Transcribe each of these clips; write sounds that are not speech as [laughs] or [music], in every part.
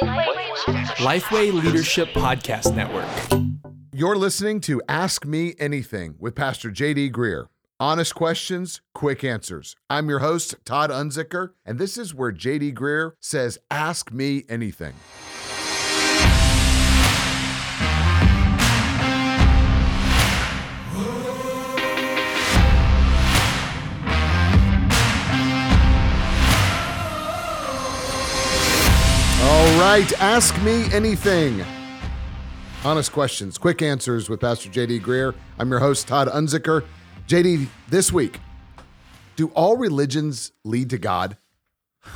Lifeway Leadership Podcast Network. You're listening to Ask Me Anything with Pastor JD Greear. Honest questions, quick answers. I'm your host, Todd Unzicker, and this is where JD Greear says, Ask Me Anything. Right, ask me anything. Honest questions, quick answers with Pastor JD Greear. I'm your host, Todd Unzicker. JD, this week, do all religions lead to God?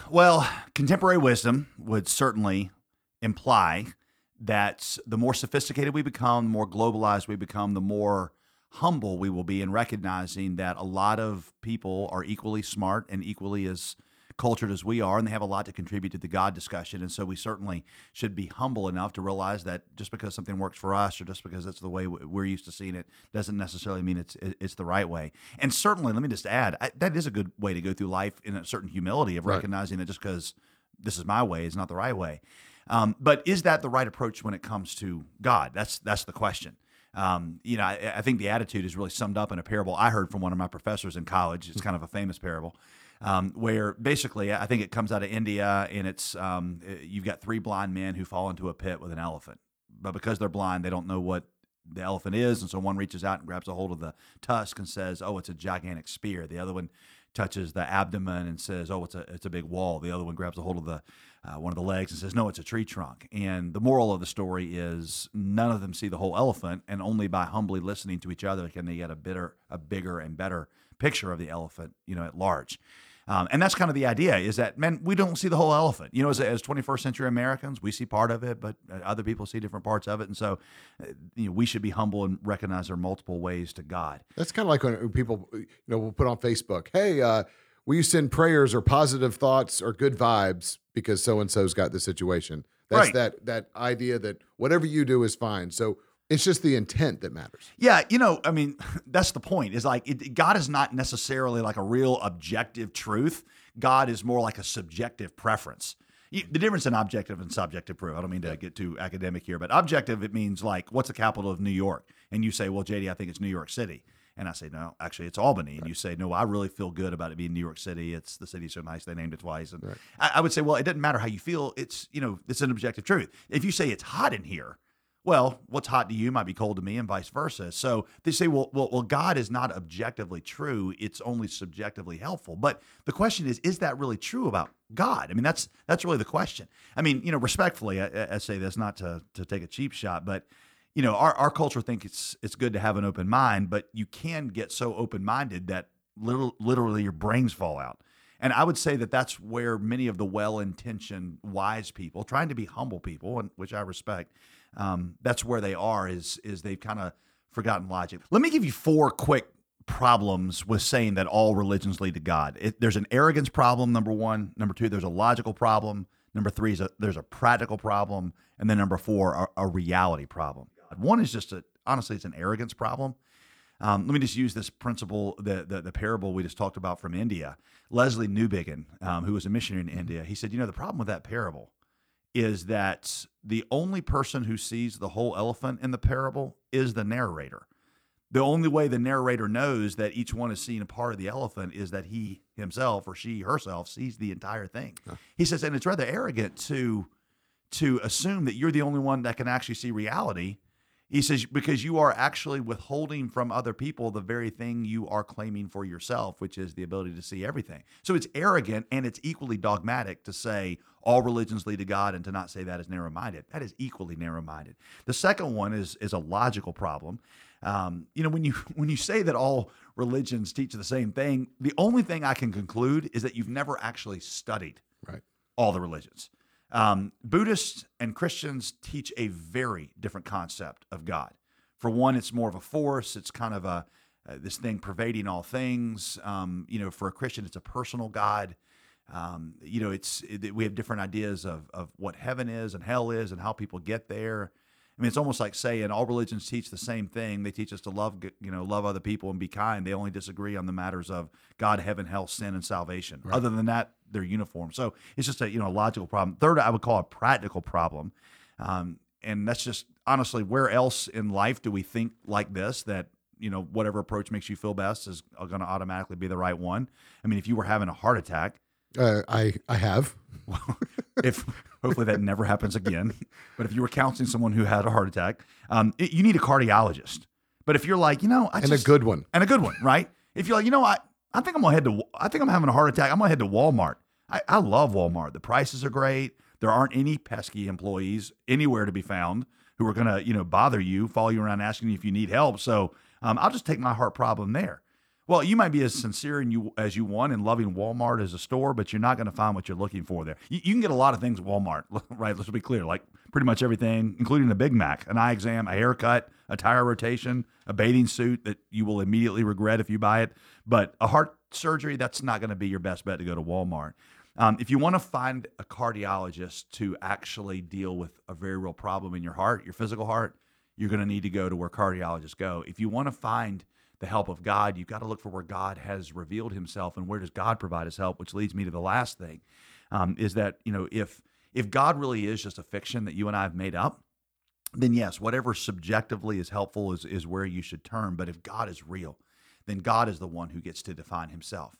Well, contemporary wisdom would certainly imply that the more sophisticated we become, the more globalized we become, the more humble we will be in recognizing that a lot of people are equally smart and equally as cultured as we are, and they have a lot to contribute to the God discussion. And so we certainly should be humble enough to realize that just because something works for us or just because it's the way we're used to seeing it doesn't necessarily mean it's it's the right way. And certainly, let me just add, I, that is a good way to go through life in a certain humility of Right. recognizing that just because this is my way is not the right way. Um, but is that the right approach when it comes to God? That's that's the question. Um, you know, I, I think the attitude is really summed up in a parable I heard from one of my professors in college. It's kind of a famous parable, um, where basically I think it comes out of India, and it's um, you've got three blind men who fall into a pit with an elephant, but because they're blind, they don't know what the elephant is, and so one reaches out and grabs a hold of the tusk and says, "Oh, it's a gigantic spear." The other one touches the abdomen and says, "Oh, it's a it's a big wall." The other one grabs a hold of the uh, one of the legs and says, "No, it's a tree trunk." And the moral of the story is none of them see the whole elephant, and only by humbly listening to each other can they get a bitter, a bigger and better picture of the elephant, you know, at large. Um, and that's kind of the idea is that, man, we don't see the whole elephant. You know, as, as 21st century Americans, we see part of it, but uh, other people see different parts of it. And so, uh, you know, we should be humble and recognize there are multiple ways to God. That's kind of like when people, you know, will put on Facebook, hey, uh, will you send prayers or positive thoughts or good vibes because so and so's got the situation? That's Right. that that idea that whatever you do is fine. So it's just the intent that matters. Yeah, you know, I mean, [laughs] that's the point. Is like it, God is not necessarily like a real objective truth. God is more like a subjective preference. You, the difference in objective and subjective proof. I don't mean to get too academic here, but objective it means like what's the capital of New York, and you say, well, JD, I think it's New York City. And I say, no, actually, it's Albany. And you say, no, I really feel good about it being New York City. It's the city's so nice they named it twice. And I, I would say, well, it doesn't matter how you feel. It's you know, it's an objective truth. If you say it's hot in here, well, what's hot to you might be cold to me, and vice versa. So they say, well, well, well, God is not objectively true; it's only subjectively helpful. But the question is, is that really true about God? I mean, that's that's really the question. I mean, you know, respectfully, I, I say this not to to take a cheap shot, but you know, our, our culture thinks it's it's good to have an open mind, but you can get so open minded that little, literally your brains fall out. And I would say that that's where many of the well intentioned, wise people, trying to be humble people, and which I respect, um, that's where they are. Is is they've kind of forgotten logic. Let me give you four quick problems with saying that all religions lead to God. It, there's an arrogance problem. Number one. Number two. There's a logical problem. Number three is a, there's a practical problem, and then number four, a, a reality problem. One is just a honestly, it's an arrogance problem. Um, let me just use this principle, the, the the parable we just talked about from India. Leslie Newbigin, um, who was a missionary in India, he said, you know, the problem with that parable is that the only person who sees the whole elephant in the parable is the narrator. The only way the narrator knows that each one is seeing a part of the elephant is that he himself or she herself sees the entire thing. He says, and it's rather arrogant to to assume that you're the only one that can actually see reality. He says, because you are actually withholding from other people the very thing you are claiming for yourself, which is the ability to see everything. So it's arrogant and it's equally dogmatic to say all religions lead to God and to not say that is narrow minded. That is equally narrow minded. The second one is, is a logical problem. Um, you know, when you [laughs] when you say that all religions teach the same thing, the only thing I can conclude is that you've never actually studied Right. all the religions. Um, Buddhists and Christians teach a very different concept of God. For one, it's more of a force. It's kind of a uh, this thing pervading all things. Um, you know, for a Christian, it's a personal God. Um, you know, it's it, we have different ideas of of what heaven is and hell is and how people get there. I mean, it's almost like saying all religions teach the same thing. They teach us to love, you know, love other people and be kind. They only disagree on the matters of God, heaven, hell, sin, and salvation. Other than that, they're uniform. So it's just a you know a logical problem. Third, I would call a practical problem, um, and that's just honestly where else in life do we think like this that you know whatever approach makes you feel best is going to automatically be the right one. I mean, if you were having a heart attack, Uh, I I have. [laughs] if hopefully that never happens again. But if you were counseling someone who had a heart attack, um, it- you need a cardiologist. But if you're like, you know, I And just, a good one. and a good one, right? If you're like, you know, I, I think I'm gonna head to, I think I'm having a heart attack. I'm gonna head to Walmart. I, I love Walmart. The prices are great. There aren't any pesky employees anywhere to be found who are gonna, you know, bother you, follow you around, asking you if you need help. So um, I'll just take my heart problem there. Well, you might be as sincere and you as you want in loving Walmart as a store, but you're not going to find what you're looking for there. You, you can get a lot of things at Walmart, [laughs] right? Let's be clear, like pretty much everything, including a Big Mac, an eye exam, a haircut, a tire rotation, a bathing suit that you will immediately regret if you buy it. But a heart surgery, that's not going to be your best bet to go to Walmart. Um, if you want to find a cardiologist to actually deal with a very real problem in your heart, your physical heart, you're going to need to go to where cardiologists go. If you want to find the help of God, you've got to look for where God has revealed Himself and where does God provide His help. Which leads me to the last thing, um, is that you know if if God really is just a fiction that you and I have made up, then yes, whatever subjectively is helpful is is where you should turn. But if God is real, then God is the one who gets to define Himself.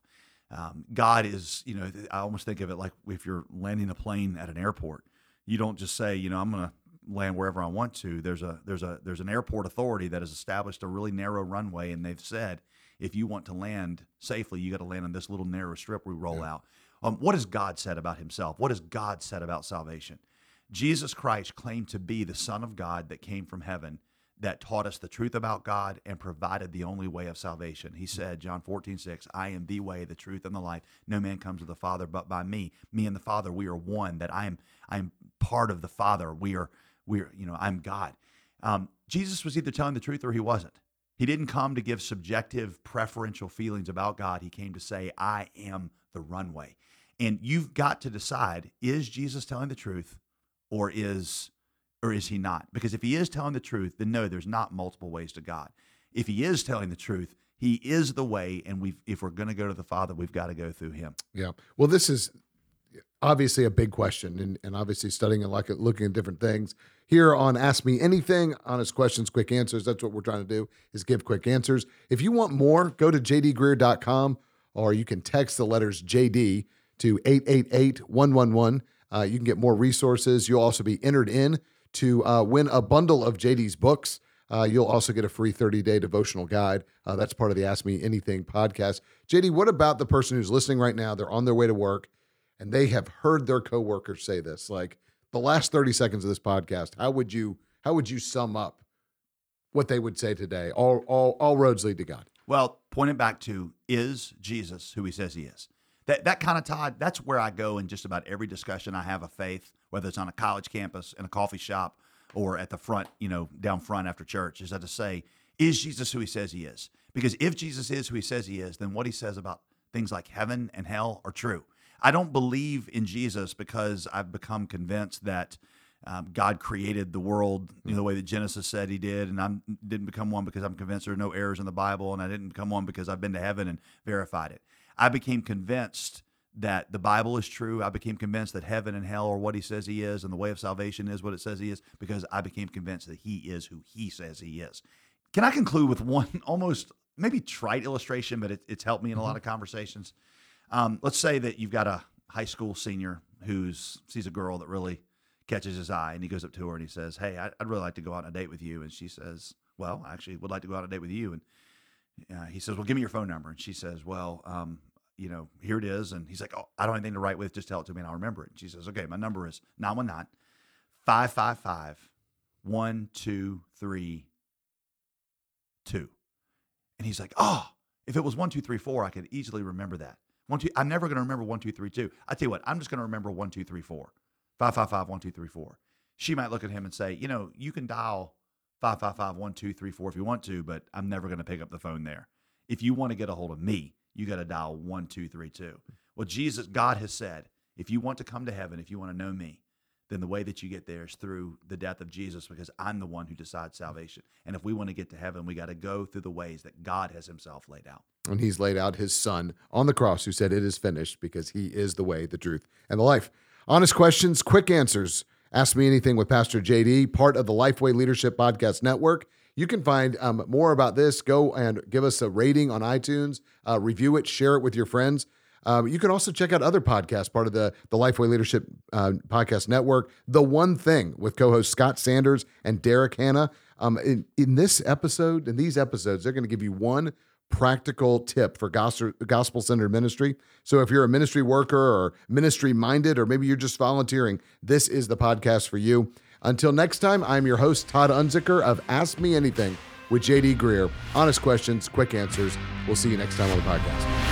Um, God is, you know, I almost think of it like if you're landing a plane at an airport, you don't just say, you know, I'm going to land wherever I want to. There's a there's a there's an airport authority that has established a really narrow runway, and they've said if you want to land safely, you got to land on this little narrow strip we roll out. Um, what has God said about Himself? What has God said about salvation? Jesus Christ claimed to be the Son of God that came from heaven that taught us the truth about God and provided the only way of salvation. He said, John 14, 6, I am the way, the truth, and the life. No man comes to the Father but by me. Me and the Father, we are one, that I am I am part of the Father. We are we are, you know, I'm God. Um, Jesus was either telling the truth or he wasn't. He didn't come to give subjective preferential feelings about God. He came to say, I am the runway. And you've got to decide, is Jesus telling the truth or is or is he not? Because if he is telling the truth, then no, there's not multiple ways to God. If he is telling the truth, he is the way, and we if we're going to go to the Father, we've got to go through him. Yeah. Well, this is obviously a big question, and, and obviously studying and like looking at different things. Here on Ask Me Anything, honest questions, quick answers. That's what we're trying to do is give quick answers. If you want more, go to jdgreear.com or you can text the letters JD to 888-111. Uh, you can get more resources. You'll also be entered in to uh, win a bundle of JD's books. Uh, you'll also get a free 30 day devotional guide. Uh, that's part of the Ask Me Anything podcast. JD, what about the person who's listening right now? They're on their way to work and they have heard their coworkers say this. Like the last 30 seconds of this podcast, how would you how would you sum up what they would say today? All all all roads lead to God. Well, point it back to is Jesus who he says he is? That that kind of Todd, that's where I go in just about every discussion I have of faith, whether it's on a college campus, in a coffee shop, or at the front, you know, down front after church, is that to say, is Jesus who he says he is? Because if Jesus is who he says he is, then what he says about things like heaven and hell are true. I don't believe in Jesus because I've become convinced that um, God created the world you know, the way that Genesis said He did, and I didn't become one because I'm convinced there are no errors in the Bible, and I didn't become one because I've been to heaven and verified it. I became convinced that the Bible is true. I became convinced that heaven and hell are what He says He is, and the way of salvation is what it says He is, because I became convinced that He is who He says He is. Can I conclude with one [laughs] almost maybe trite illustration, but it, it's helped me in a lot of conversations? Um, let's say that you've got a high school senior who's sees a girl that really catches his eye, and he goes up to her and he says, "Hey, I'd, really like to go out on a date with you." And she says, "Well, I actually would like to go out on a date with you." And uh, he says, "Well, give me your phone number." And she says, "Well, um, you know, here it is." And he's like, "Oh, I don't have anything to write with. Just tell it to me, and I'll remember it." And she says, "Okay, my number is 919 555 1232." And he's like, "Oh, if it was one two three four, I could easily remember that." One two. I'm never going to remember one two three two. I tell you what, I'm just going to remember one two three four. Five five five one two three four. She might look at him and say, you know, you can dial five five five one two three four if you want to, but I'm never going to pick up the phone there. If you want to get a hold of me, you got to dial one two three two. Well, Jesus, God has said, if you want to come to heaven, if you want to know me, then the way that you get there is through the death of Jesus because I'm the one who decides salvation. And if we want to get to heaven, we got to go through the ways that God has himself laid out. And he's laid out his son on the cross who said, It is finished because he is the way, the truth, and the life. Honest questions, quick answers. Ask Me Anything with Pastor JD, part of the Lifeway Leadership Podcast Network. You can find um, more about this. Go and give us a rating on iTunes, uh, review it, share it with your friends. Um, you can also check out other podcasts, part of the, the Lifeway Leadership uh, Podcast Network. The One Thing with co hosts Scott Sanders and Derek Hanna. Um, in, in this episode, in these episodes, they're going to give you one practical tip for gospel centered ministry. So if you're a ministry worker or ministry minded, or maybe you're just volunteering, this is the podcast for you. Until next time, I'm your host, Todd Unzicker of Ask Me Anything with JD Greear. Honest questions, quick answers. We'll see you next time on the podcast.